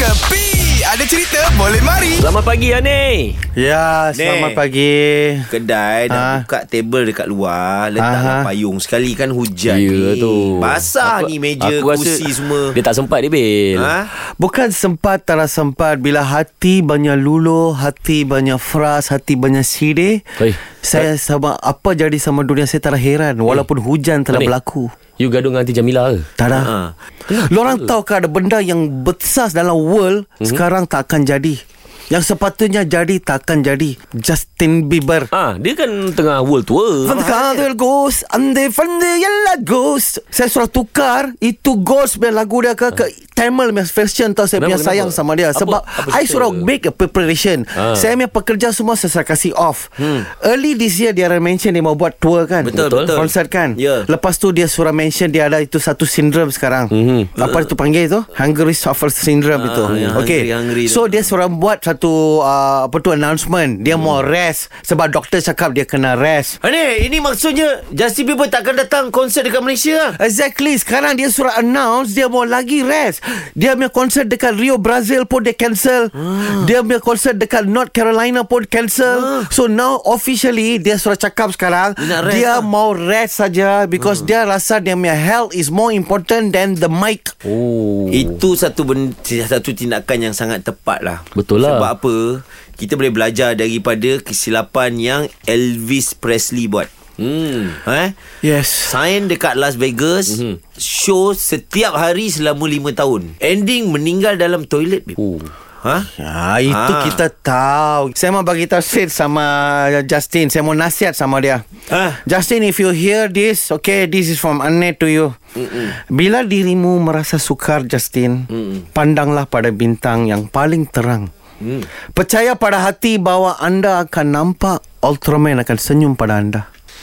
Kepi Ada cerita boleh mari Selamat pagi Ani. Ya, selamat Nek. pagi. Kedai dah Ha. buka tebel dekat luar Letaklah Aha. payung Sekali kan hujan Ya ni tu. Basah Aku- ni meja aku rasa Kursi semua Dia tak sempat dia Bil. ha? Bukan sempat tak sempat bila hati banyak lulu, hati banyak fras, hati banyak sirih. Oi. Saya sama apa jadi sama dunia saya tak heran walaupun hujan telah Ani. berlaku. You gaduh dengan Aunty Jamila ke? Tak ada. Ha. Lorang tahu ke ada benda yang besar dalam world Mhm. sekarang tak akan jadi. Yang sepatutnya jadi tak akan jadi. Justin Bieber. Ah, dia kan tengah world tour. Fandel Ghost Ande Fande Yalla Ghost Saya suruh tukar Itu Ghost punya lagu dia ke, ke Tamil punya version tau Saya Kenapa, punya sayang sama dia. Apa- Sebab apa I cerita? suruh make a preparation. Ah. Saya punya pekerja semua Saya suruh kasih off Early this year Dia ada mention Dia mau buat tour kan? Betul, betul. Konsert kan? Ya. Lepas tu dia suruh mention Dia ada itu satu sindrom sekarang. Mhm. Apa itu panggil itu Hungry Suffer Syndrome Ah, itu yang Okay hungry-hungry tu. So dia suruh buat satu uh, Apa tu announcement. Dia mau rest. Sebab doktor cakap Dia kena rest. Ani, ini maksudnya Justin Bieber takkan datang konsert dekat Malaysia. Exactly. Sekarang dia suruh announce Dia mau lagi rest Dia punya konsert dekat Rio Brazil pun dia cancel Ah. Dia punya konsert dekat North Carolina pun cancel So now officially Dia suruh cakap sekarang Dia rest Dia lah. mau rest saja Because dia rasa Dia punya health is more important Than the mic Oh. Itu satu ben, satu tindakan yang sangat tepat lah Betul lah. Sebab apa Kita boleh belajar daripada kesilapan yang Elvis Presley buat Hmm. eh? Yes Sign dekat Las Vegas Mhm. Show setiap hari selama 5 tahun Ending meninggal dalam toilet babe. Oh. Ha? Ya, itu Ah. kita tahu. Saya mau bagi tahu straight sama Justin. Saya mau nasihat sama dia. Ah. Justin, if you hear this, okay, this is from Anne to you. Bila dirimu merasa sukar, Justin, pandanglah pada bintang yang paling terang. Mm. Percaya pada hati bahawa anda akan nampak Ultraman akan senyum pada anda.